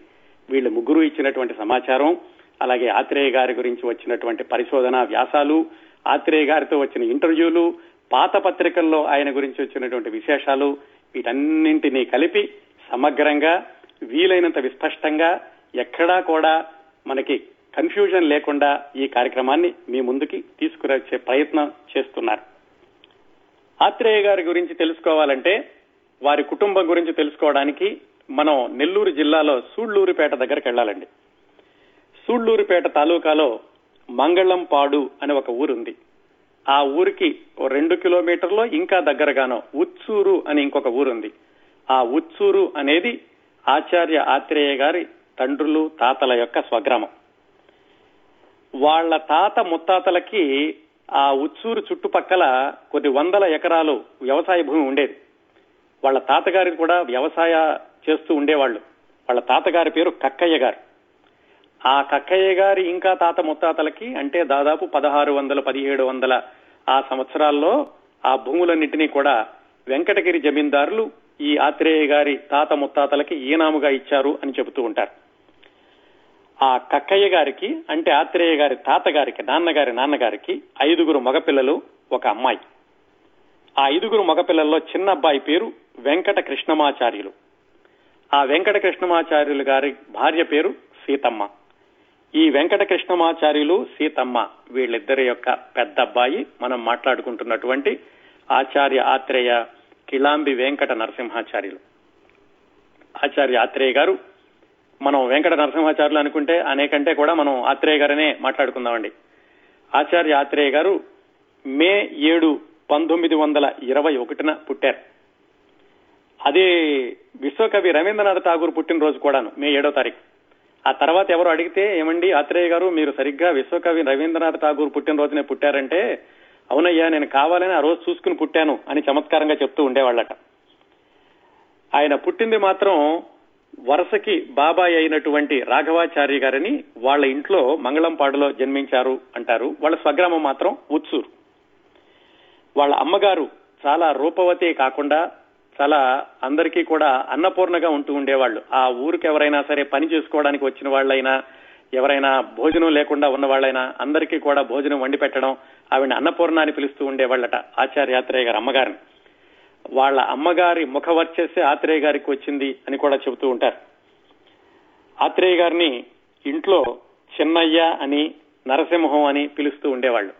వీళ్ళు ముగ్గురు ఇచ్చినటువంటి సమాచారం అలాగే ఆత్రేయ గారి గురించి వచ్చినటువంటి పరిశోధన వ్యాసాలు ఆత్రేయ గారితో వచ్చిన ఇంటర్వ్యూలు పాత పత్రికల్లో ఆయన గురించి వచ్చినటువంటి విశేషాలు వీటన్నింటినీ కలిపి సమగ్రంగా వీలైనంత విస్పష్టంగా ఎక్కడా కూడా మనకి కన్ఫ్యూజన్ లేకుండా ఈ కార్యక్రమాన్ని మీ ముందుకి తీసుకురచ్చే ప్రయత్నం చేస్తున్నారు. ఆత్రేయ గారి గురించి తెలుసుకోవాలంటే వారి కుటుంబం గురించి తెలుసుకోవడానికి మనం నెల్లూరు జిల్లాలో సూళ్ళూరుపేట దగ్గరికి వెళ్ళాలండి. సూళ్ళూరుపేట తాలూకాలో మంగళంపాడు అనే ఒక ఊరుంది. ఆ ఊరికి రెండు కిలోమీటర్లో ఇంకా దగ్గరగానో ఉత్సూరు అని ఇంకొక ఊరుంది. ఆ ఉత్సూరు అనేది ఆచార్య ఆత్రేయ గారి తండ్రులు తాతల యొక్క స్వగ్రామం. వాళ్ళ తాత ముత్తాతలకి ఆ ఉత్సూరు చుట్టుపక్కల కొన్ని వందల ఎకరాలు వ్యవసాయ భూమి ఉండేది. వాళ్ళ తాతగారికి కూడా వ్యవసాయ చేస్తూ ఉండేవాళ్ళు వాళ్ళ తాతగారి పేరు కక్కయ్య గారు. ఆ కక్కయ్య గారి ఇంకా తాత ముత్తాతలకి అంటే దాదాపు పదహారు వందల పదిహేడు వందల ఆ సంవత్సరాల్లో ఆ భూములన్నింటినీ కూడా వెంకటగిరి జమీందారులు ఈ ఆత్రేయ గారి తాత ముత్తాతలకి ఈనాముగా ఇచ్చారు అని చెబుతూ ఉంటారు. ఆ కక్కయ్య గారికి అంటే ఆత్రేయ గారి తాతగారికి నాన్నగారి నాన్నగారికి ఐదుగురు మగపిల్లలు ఒక అమ్మాయి. ఆ ఐదుగురు మగపిల్లల్లో చిన్న అబ్బాయి పేరు వెంకట కృష్ణమాచార్యులు ఆ వెంకట కృష్ణమాచార్యులు గారి భార్య పేరు సీతమ్మ. ఈ వెంకట కృష్ణమాచార్యులు సీతమ్మ వీళ్ళిద్దరి యొక్క పెద్ద అబ్బాయి. మనం మాట్లాడుకుంటున్నటువంటి ఆచార్య ఆత్రేయ కిలాంబి వెంకట నరసింహాచార్యులు. ఆచార్య ఆత్రేయ గారు మనం వెంకట నరసింహాచార్యులు అనుకుంటే అనేకంటే కూడా మనం ఆత్రేయ గారనే మాట్లాడుకుందామండి. ఆచార్య ఆత్రేయ గారు మే ఏడు పంతొమ్మిది వందల ఇరవై ఒకటిన పుట్టారు. అదే విశ్వకవి రవీంద్రనాథ్ ఠాగూర్ పుట్టినరోజు కూడాను మే ఏడో తారీఖు. ఆ తర్వాత ఎవరు అడిగితే ఏమండి ఆత్రేయ గారు మీరు సరిగ్గా విశ్వకవి రవీంద్రనాథ్ ఠాగూర్ పుట్టినరోజునే పుట్టారంటే అవునయ్యా నేను కావాలని ఆ రోజు చూసుకుని పుట్టాను అని చమత్కారంగా చెప్తూ ఉండేవాళ్ళట. ఆయన పుట్టింది మాత్రం వరుసకి బాబాయ్ అయినటువంటి రాఘవాచార్య గారని వాళ్ళ ఇంట్లో మంగళంపాడులో జన్మించారు అంటారు. వాళ్ళ స్వగ్రామం మాత్రం ఉత్సూరు. వాళ్ళ అమ్మగారు చాలా రూపవతి కాకుండా చాలా అందరికీ కూడా అన్నపూర్ణగా ఉంటూ ఉండేవాళ్ళు. ఆ ఊరికి ఎవరైనా సరే పని చేసుకోవడానికి వచ్చిన వాళ్ళైనా ఎవరైనా భోజనం లేకుండా ఉన్న వాళ్ళైనా అందరికీ కూడా భోజనం వండి పెట్టడం ఆవిడ అన్నపూర్ణ అని పిలుస్తూ ఉండేవాళ్ళట ఆచార్యాత్రేయ గారు అమ్మగారిని. వాళ్ళ అమ్మగారి ముఖ వర్చస్సే ఆత్రేయ గారికి వచ్చింది అని కూడా చెబుతూ ఉంటారు. ఆత్రేయ గారిని ఇంట్లో చిన్నయ్య అని నరసింహం అని పిలుస్తూ ఉండేవాళ్ళు.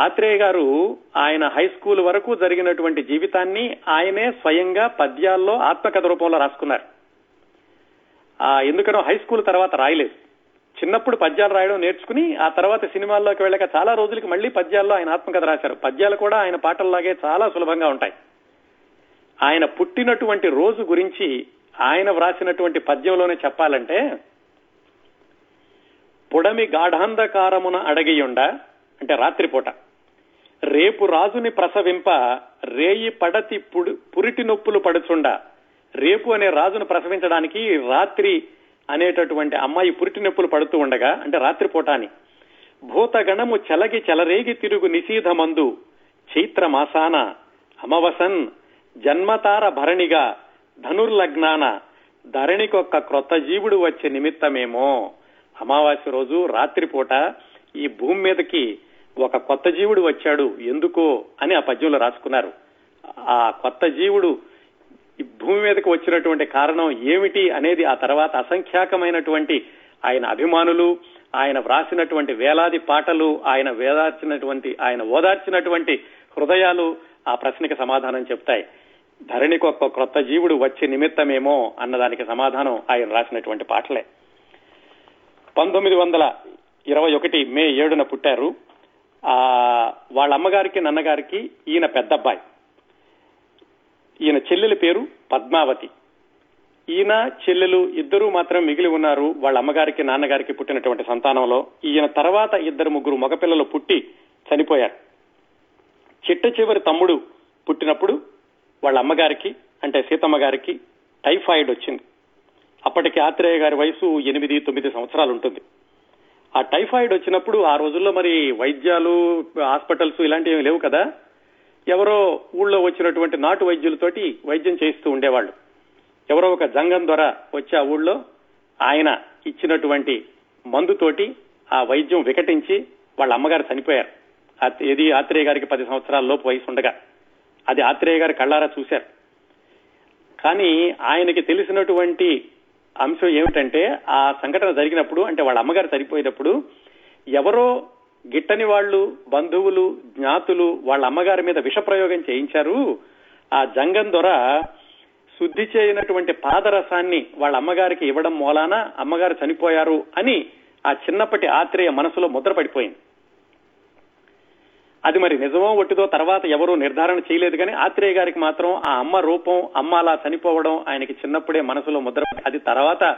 ఆత్రేయ గారు ఆయన హై స్కూల్ వరకు జరిగినటువంటి జీవితాన్ని ఆయనే స్వయంగా పద్యాల్లో ఆత్మకథ రూపంలో రాసుకున్నారు. ఆ ఎందుకనో హై స్కూల్ తర్వాత రాయలేదు. చిన్నప్పుడు పద్యాలు రాయడం నేర్చుకుని ఆ తర్వాత సినిమాల్లోకి వెళ్ళాక చాలా రోజులకి మళ్ళీ పద్యాల్లో ఆయన ఆత్మకథ రాశారు. పద్యాలు కూడా ఆయన పాటల్లాగే చాలా సులభంగా ఉంటాయి. ఆయన పుట్టినటువంటి రోజు గురించి ఆయన వ్రాసినటువంటి పద్యంలోనే చెప్పాలంటే పుడమి గాఢాంధకారమున అడగియుండ అంటే రాత్రిపూట రేపు రాజుని ప్రసవింప రేయి పడతి పుడు పురిటి నొప్పులు పడుచుండ. రేపు అనే రాజును ప్రసవించడానికి రాత్రి అనేటటువంటి అమ్మాయి పురిటి నొప్పులు పడుతూ ఉండగా అంటే రాత్రిపూట అని భూతగణము చెలగి చెలరేగి తిరుగు నిశీధమందు చైత్ర మాసాన అమవసన్ జన్మతార భరణిగా ధనుర్లగ్నాన ధరణికొక్క క్రొత్త జీవుడు వచ్చే నిమిత్తమేమో. అమావాస్య రోజు రాత్రిపూట ఈ భూమి మీదకి ఒక కొత్త జీవుడు వచ్చాడు. ఎందుకో అని ఆ పద్యంలో రాసుకున్నారు. ఆ కొత్త జీవుడు ఈ భూమి మీదకి వచ్చినటువంటి కారణం ఏమిటి అనేది ఆ తర్వాత అసంఖ్యాకమైనటువంటి ఆయన అభిమానులు ఆయన వ్రాసినటువంటి వేలాది పాటలు ఆయన వేదార్చినటువంటి ఆయన ఓదార్చినటువంటి హృదయాలు ఆ ప్రశ్నకి సమాధానం చెప్తాయి. ధరణికి ఒక క్రొత్త జీవుడు వచ్చే నిమిత్తమేమో అన్నదానికి సమాధానం ఆయన రాసినటువంటి పాటలే. పంతొమ్మిది వందల ఇరవై ఒకటి మే ఏడున పుట్టారు. ఆ వాళ్ళ అమ్మగారికి నాన్నగారికి ఈయన పెద్దబ్బాయి. ఈయన చెల్లెలి పేరు పద్మావతి. ఈయన చెల్లెలు ఇద్దరు మాత్రం మిగిలి ఉన్నారు వాళ్ళ అమ్మగారికి నాన్నగారికి పుట్టినటువంటి సంతానంలో. ఈయన తర్వాత ఇద్దరు ముగ్గురు మగపిల్లలు పుట్టి చనిపోయారు. చిట్ట చివరి తమ్ముడు పుట్టినప్పుడు వాళ్ళ అమ్మగారికి అంటే సీతమ్మ గారికి టైఫాయిడ్ వచ్చింది. అప్పటికి ఆత్రేయ గారి వయసు ఎనిమిది తొమ్మిది సంవత్సరాలు ఉంటుంది. ఆ టైఫాయిడ్ వచ్చినప్పుడు ఆ రోజుల్లో మరి వైద్యాలు హాస్పిటల్స్ ఇలాంటివి లేవు కదా? ఎవరో ఊళ్ళో వచ్చినటువంటి నాటు వైద్యులతోటి వైద్యం చేయిస్తూ ఉండేవాళ్ళు. ఎవరో ఒక జంగం ద్వారా వచ్చి ఆ ఊళ్ళో ఆయన ఇచ్చినటువంటి మందుతోటి ఆ వైద్యం వికటించి వాళ్ళ అమ్మగారు చనిపోయారు. ఇది ఆత్రేయ గారికి పది సంవత్సరాల లోపు వయసు ఉండగా. అది ఆత్రేయ గారి కళ్ళారా చూశారు. కానీ ఆయనకి తెలిసినటువంటి అంశం ఏమిటంటే ఆ సంఘటన జరిగినప్పుడు అంటే వాళ్ళ అమ్మగారు చనిపోయినప్పుడు ఎవరో గిట్టని వాళ్ళు బంధువులు జ్ఞాతులు వాళ్ళ అమ్మగారి మీద విషప్రయోగం చేయించారు. ఆ జంగం ద్వారా శుద్ధి చేయనటువంటి పాదరసాన్ని వాళ్ళ అమ్మగారికి ఇవ్వడం మూలాన అమ్మగారు చనిపోయారు అని ఆ చిన్నప్పటి ఆత్రేయ మనసులో ముద్ర పడిపోయింది అది మరి నిజమో ఒట్టిదో తర్వాత ఎవరూ నిర్ధారణ చేయలేదు కానీ ఆత్రేయ గారికి మాత్రం ఆ అమ్మ రూపం అమ్మ అలా చనిపోవడం ఆయనకి చిన్నప్పుడే మనసులో ముద్ర అది తర్వాత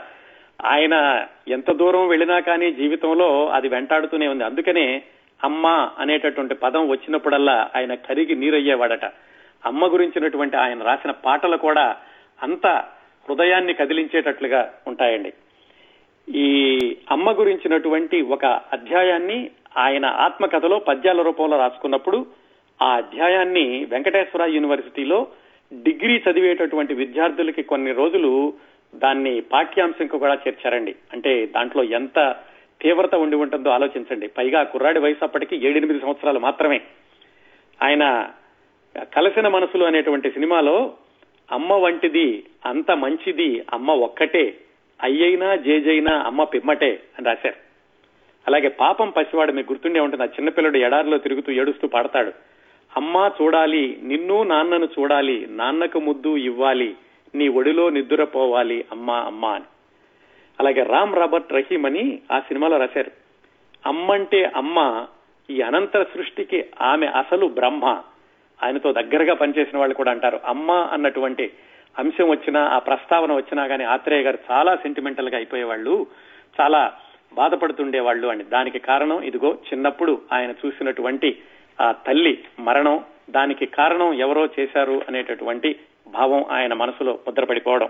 ఆయన ఎంత దూరం వెళ్ళినా కానీ జీవితంలో అది వెంటాడుతూనే ఉంది. అందుకనే అమ్మ అనేటటువంటి పదం వచ్చినప్పుడల్లా ఆయన కరిగి నీరయ్యేవాడట. అమ్మ గురించినటువంటి ఆయన రాసిన పాటలు కూడా అంత హృదయాన్ని కదిలించేటట్లుగా ఉంటాయండి. ఈ అమ్మ గురించినటువంటి ఒక అధ్యాయాన్ని ఆయన ఆత్మకథలో పద్యాల రూపంలో రాసుకున్నప్పుడు ఆ అధ్యాయాన్ని వెంకటేశ్వర యూనివర్సిటీలో డిగ్రీ చదివేటటువంటి విద్యార్థులకి కొన్ని రోజులు దాన్ని పాఠ్యాంశంకు కూడా చేర్చారండి. అంటే దాంట్లో ఎంత తీవ్రత ఉండి ఉంటుందో ఆలోచించండి. పైగా కుర్రాడి వయసు అప్పటికి ఏడెనిమిది సంవత్సరాలు మాత్రమే. ఆయన కలసిన మనసులు అనేటువంటి సినిమాలో అమ్మ వంటిది అంత మంచిది అమ్మ ఒక్కటే అయ్యైనా జేజైనా అమ్మ పిమ్మటే అని రాశారు. అలాగే పాపం పసివాడు మీకు గుర్తుండే ఉంటుంది ఆ చిన్నపిల్లడు ఎడారిలో తిరుగుతూ ఏడుస్తూ పాడతాడు. అమ్మా చూడాలి నిన్ను నాన్నను చూడాలి నాన్నకు ముద్దు ఇవ్వాలి నీ ఒడిలో నిద్దురపోవాలి అమ్మా అమ్మా అని. అలాగే రామ్ రాబర్ట్ రహీమ్ అని ఆ సినిమాలో రాశారు. అమ్మంటే అమ్మ ఈ అనంతర సృష్టికి ఆమె అసలు బ్రహ్మ. ఆయనతో దగ్గరగా పనిచేసిన వాళ్ళు కూడా అంటారు. అమ్మ అన్నటువంటి అంశం వచ్చినా ఆ ప్రస్తావన వచ్చినా కానీ ఆత్రేయ గారు చాలా సెంటిమెంటల్గా అయిపోయేవాళ్ళు. చాలా బాధపడుతుండేవాళ్ళు అని దానికి కారణం ఇదిగో చిన్నప్పుడు ఆయన చూసినటువంటి ఆ తల్లి మరణం దానికి కారణం ఎవరో చేశారు అనేటటువంటి భావం ఆయన మనసులో ముద్రపడిపోవడం.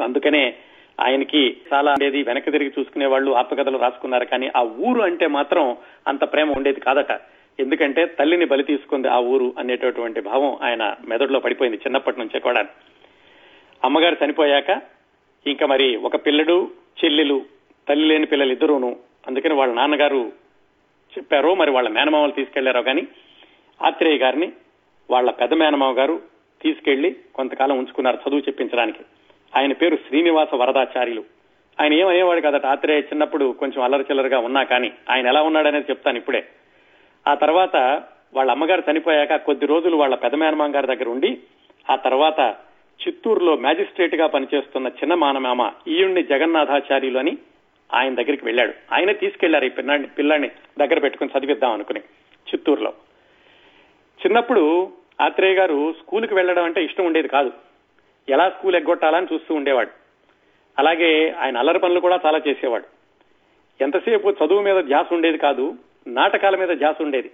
అందుకనే ఆయనకి చాలా ఉండేది వెనక తిరిగి చూసుకునే వాళ్ళు ఆత్మకథలు రాసుకున్నారు. కానీ ఆ ఊరు అంటే మాత్రం అంత ప్రేమ ఉండేది కాదట. ఎందుకంటే తల్లిని బలి తీసుకుంది ఆ ఊరు అనేటటువంటి భావం ఆయన మెదడులో పడిపోయింది చిన్నప్పటి నుంచే కూడా అమ్మగారు చనిపోయాక ఇంకా మరి ఒక పిల్లడు చెల్లెలు తల్లి లేని పిల్లలు ఇద్దరును. అందుకని వాళ్ళ నాన్నగారు చెప్పారో మరి వాళ్ళ మేనమామలు తీసుకెళ్ళారో కానీ ఆత్రేయ గారిని వాళ్ళ పెద్ద మేనమామ గారు తీసుకెళ్ళి కొంతకాలం ఉంచుకున్నారు చదువు చెప్పించడానికి. ఆయన పేరు శ్రీనివాస వరదాచార్యులు. ఆయన ఏమయ్యేవాడు కదట? ఆత్రేయ చిన్నప్పుడు కొంచెం అల్లరి చిల్లరగా ఉన్నా కానీ ఆయన ఎలా ఉన్నాడనేది చెప్తాను ఇప్పుడే. ఆ తర్వాత వాళ్ళ అమ్మగారు చనిపోయాక కొద్ది రోజులు వాళ్ళ పెద్ద మేనమామ గారి దగ్గర ఉండి ఆ తర్వాత చిత్తూరులో మ్యాజిస్ట్రేట్గా పనిచేస్తున్న చిన్న మానమామ ఈయుణ్ణి జగన్నాథాచార్యులు అని ఆయన దగ్గరికి వెళ్ళాడు. ఆయన తీసుకెళ్ళారు ఈ పిల్లాడిని పిల్లాడిని దగ్గర పెట్టుకుని చదివిద్దాం అనుకుని చిత్తూరులో. చిన్నప్పుడు ఆత్రేయ గారు స్కూల్కి వెళ్ళడం అంటే ఇష్టం ఉండేది కాదు. ఎలా స్కూల్ ఎగ్గొట్టాలని చూస్తూ ఉండేవాడు. అలాగే ఆయన అల్లరి పనులు కూడా చాలా చేసేవాడు. ఎంతసేపు చదువు మీద ధ్యాస ఉండేది కాదు నాటకాల మీద ధ్యాస ఉండేది.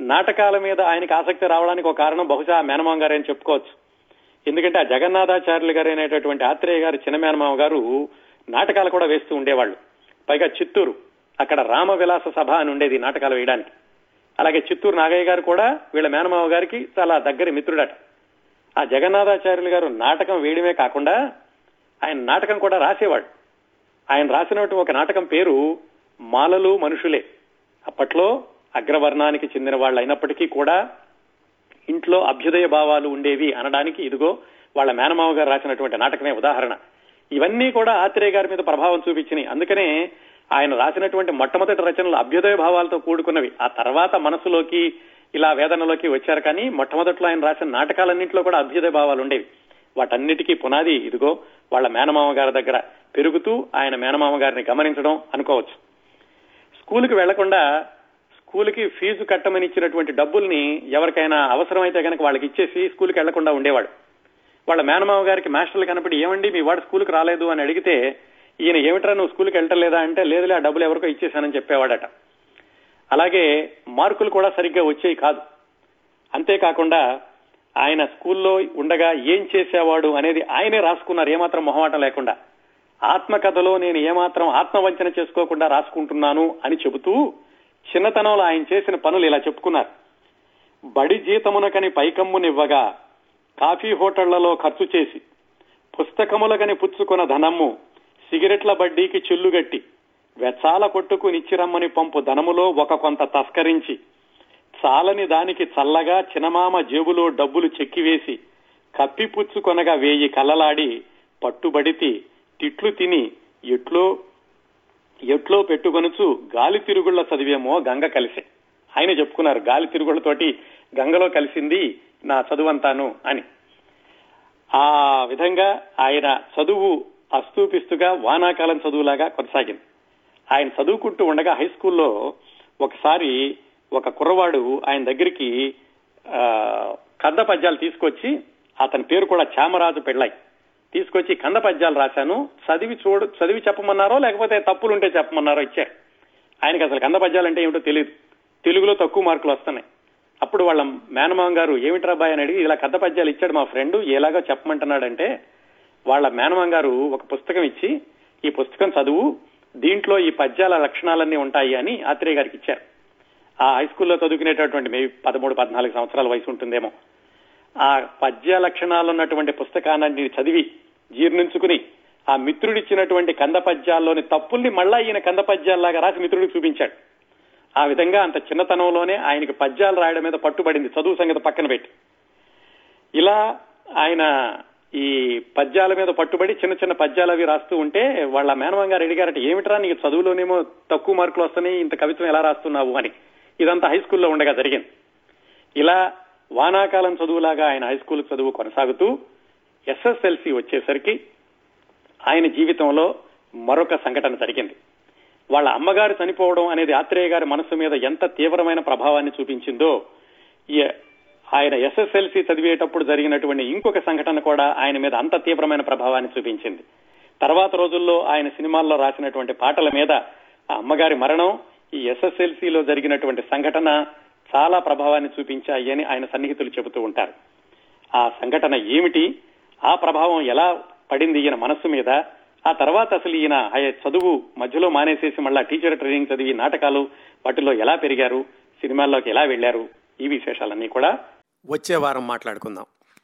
నాటకాల మీద ఆయనకి ఆసక్తి రావడానికి ఒక కారణం బహుశా మేనమామ గారే అని చెప్పుకోవచ్చు. ఎందుకంటే ఆ జగన్నాథాచార్యులు గారు అనేటటువంటి ఆత్రేయ గారు చిన్న మేనమామ గారు నాటకాలు కూడా వేస్తూ ఉండేవాళ్ళు. పైగా చిత్తూరు. అక్కడ రామ విలాస సభ అని ఉండేది నాటకాలు వేయడానికి. అలాగే చిత్తూరు నాగయ్య గారు కూడా వీళ్ళ మేనమామ గారికి చాలా దగ్గరి మిత్రుడట. ఆ జగన్నాథాచార్యులు గారు నాటకం వేయడమే కాకుండా ఆయన నాటకం కూడా రాసేవాడు ఆయన రాసినటువంటి ఒక నాటకం పేరు మాలలు మనుషులే. అప్పట్లో అగ్రవర్ణానికి చెందిన వాళ్ళు అయినప్పటికీ కూడా ఇంట్లో అభ్యుదయ భావాలు ఉండేవి అనడానికి ఇదిగో వాళ్ళ మేనమామ గారు రాసినటువంటి నాటకమే ఉదాహరణ. ఇవన్నీ కూడా ఆత్రేయ గారి మీద ప్రభావం చూపించినాయి అందుకనే ఆయన రాసినటువంటి మొట్టమొదటి రచనలు అభ్యుదయ భావాలతో కూడుకున్నవి. ఆ తర్వాత మనసులోకి ఇలా వేదనలోకి వచ్చారు. కానీ మొట్టమొదట్లో ఆయన రాసిన నాటకాలన్నింటిలో కూడా అభ్యుదయ భావాలు ఉండేవి. వాటన్నిటికీ పునాది ఇదిగో వాళ్ళ మేనమామ గారి దగ్గర పెరుగుతూ ఆయన మేనమామ గారిని గమనించడం అనుకోవచ్చు. స్కూల్కి వెళ్ళకుండా స్కూల్కి ఫీజు కట్టమని ఇచ్చినటువంటి డబ్బుల్ని ఎవరికైనా అవసరమైతే కనుక వాళ్ళకి ఇచ్చేసి స్కూల్కి వెళ్ళకుండా ఉండేవాడు. వాళ్ళ మేనమామ గారికి మాస్టర్లు కనపడి ఏమండి మీ వాడు స్కూల్కి రాలేదు? అని అడిగితే ఈయన ఏమిట్రా నువ్వు స్కూల్కి వెళ్ళలేదా అంటే లేదులే ఆ డబ్బులు ఎవరికో ఇచ్చేశానని చెప్పేవాడట. అలాగే మార్కులు కూడా సరిగ్గా వచ్చేవి కాదు. అంతేకాకుండా ఆయన స్కూల్లో ఉండగా ఏం చేసేవాడు అనేది ఆయనే రాసుకున్నారు ఏమాత్రం మొహమాటం లేకుండా. ఆత్మకథలో నేను ఏమాత్రం ఆత్మవంచన చేసుకోకుండా రాసుకుంటున్నాను అని చెబుతూ చిన్నతనంలో ఆయన చేసిన పనులు ఇలా చెప్పుకున్నారు. బడి జీతమునకని పైకమ్మునివ్వగా కాఫీ హోటళ్ళలో ఖర్చు చేసి పుస్తకములగని పుచ్చుకున్న ధనమ్ము సిగరెట్ల బడ్డీకి చెల్లుగట్టి వెచ్చాల కొట్టుకు నిచ్చిరమ్మని పంపు ధనములో ఒక కొంత తస్కరించి చాలని దానికి చల్లగా చినమామ జేబులో డబ్బులు చెక్కివేసి కప్పిపుచ్చుకొనగా వేయి కలలాడి పట్టుబడితి తిట్లు తిని ఎట్లో ఎట్లో పెట్టుకొనుచు గాలి తిరుగుళ్ళ చదివేమో గంగ కలిసే. ఆయన చెప్పుకున్నారు గాలి తిరుగుళ్ళతోటి గంగలో కలిసింది నా చదువంతాను అని. ఆ విధంగా ఆయన చదువు అస్తూపిస్తుగా వానాకాలం చదువులాగా కొనసాగింది. ఆయన చదువుకుంటూ ఉండగా హై స్కూల్లో ఒకసారి ఒక కుర్రవాడు ఆయన దగ్గరికి కంద పద్యాలు తీసుకొచ్చి అతని పేరు కూడా చామరాజు పెళ్ళాయి తీసుకొచ్చి కంద పద్యాలు రాశాను. చదివి చూడు చదివి చెప్పమన్నారో లేకపోతే తప్పులుంటే చెప్పమన్నారో ఇచ్చారు. ఆయనకి అసలు కంద పద్యాలు అంటే ఏమిటో తెలియదు తెలుగులో తక్కువ మార్కులు వస్తున్నాయి. అప్పుడు వాళ్ళ మేనమామ గారు ఏమిట్రా బాయ్? అని అడిగి ఇలా కథ పద్యాలు ఇచ్చాడు మా ఫ్రెండ్ ఎలాగో చెప్పమంటున్నాడంటే వాళ్ళ మేనమామ గారు ఒక పుస్తకం ఇచ్చి ఈ పుస్తకం చదువు దీంట్లో ఈ పద్యాల లక్షణాలన్నీ ఉంటాయి అని ఆత్రేయ గారికి ఇచ్చారు. ఆ హై స్కూల్లో చదువుకునేటటువంటి మేబీ పదమూడు పద్నాలుగు సంవత్సరాల వయసు ఉంటుందేమో. ఆ పద్య లక్షణాలు ఉన్నటువంటి పుస్తకాన్ని చదివి జీర్ణించుకుని ఆ మిత్రుడిచ్చినటువంటి కంద పద్యాల్లోని తప్పుల్ని మళ్ళా ఈయన కంద పద్యాల్లాగా రాసి మిత్రుడికి చూపించాడు. ఆ విధంగా అంత చిన్నతనంలోనే ఆయనకి పద్యాలు రాయడం మీద పట్టుబడింది. చదువు సంగతి పక్కన పెట్టి. ఇలా ఆయన ఈ పద్యాల మీద పట్టుబడి చిన్న చిన్న పద్యాలు అవి రాస్తూ ఉంటే వాళ్ళ మేనవంగా గారు అడిగారట ఏమిట్రా నీకు చదువులోనేమో తక్కువ మార్కులు వస్తున్నాయి ఇంత కవిత్వం ఎలా రాస్తున్నావు? అని. ఇదంతా హై స్కూల్లో ఉండగా జరిగింది. ఇలా వానాకాలం చదువులాగా ఆయన హై స్కూల్ చదువు కొనసాగుతూ ఎస్ఎస్ఎల్సి వచ్చేసరికి ఆయన జీవితంలో మరొక సంఘటన జరిగింది. వాళ్ళ అమ్మగారు చనిపోవడం అనేది ఆత్రేయ గారి మనసు మీద ఎంత తీవ్రమైన ప్రభావాన్ని చూపించిందో ఆయన ఎస్ఎస్ఎల్సి చదివేటప్పుడు జరిగినటువంటి ఇంకొక సంఘటన కూడా ఆయన మీద అంత తీవ్రమైన ప్రభావాన్ని చూపించింది. తర్వాత రోజుల్లో ఆయన సినిమాల్లో రాసినటువంటి పాటల మీద ఆ అమ్మగారి మరణం ఈ ఎస్ఎస్ఎల్సిలో జరిగినటువంటి సంఘటన చాలా ప్రభావాన్ని చూపించాయి అని ఆయన సన్నిహితులు చెబుతూ ఉంటారు. ఆ సంఘటన ఏమిటి? ఆ ప్రభావం ఎలా పడింది ఈయన మనస్సు మీద? ఆ తర్వాత అసలు ఈయన చదువు మధ్యలో మానేసేసి మళ్ళా టీచర్ ట్రైనింగ్ చదివి నాటకాలు వాటిలో ఎలా పెరిగారు సినిమాల్లోకి ఎలా వెళ్ళారు ఈ విశేషాలన్నీ కూడా వచ్చే వారం మాట్లాడుకుందాం.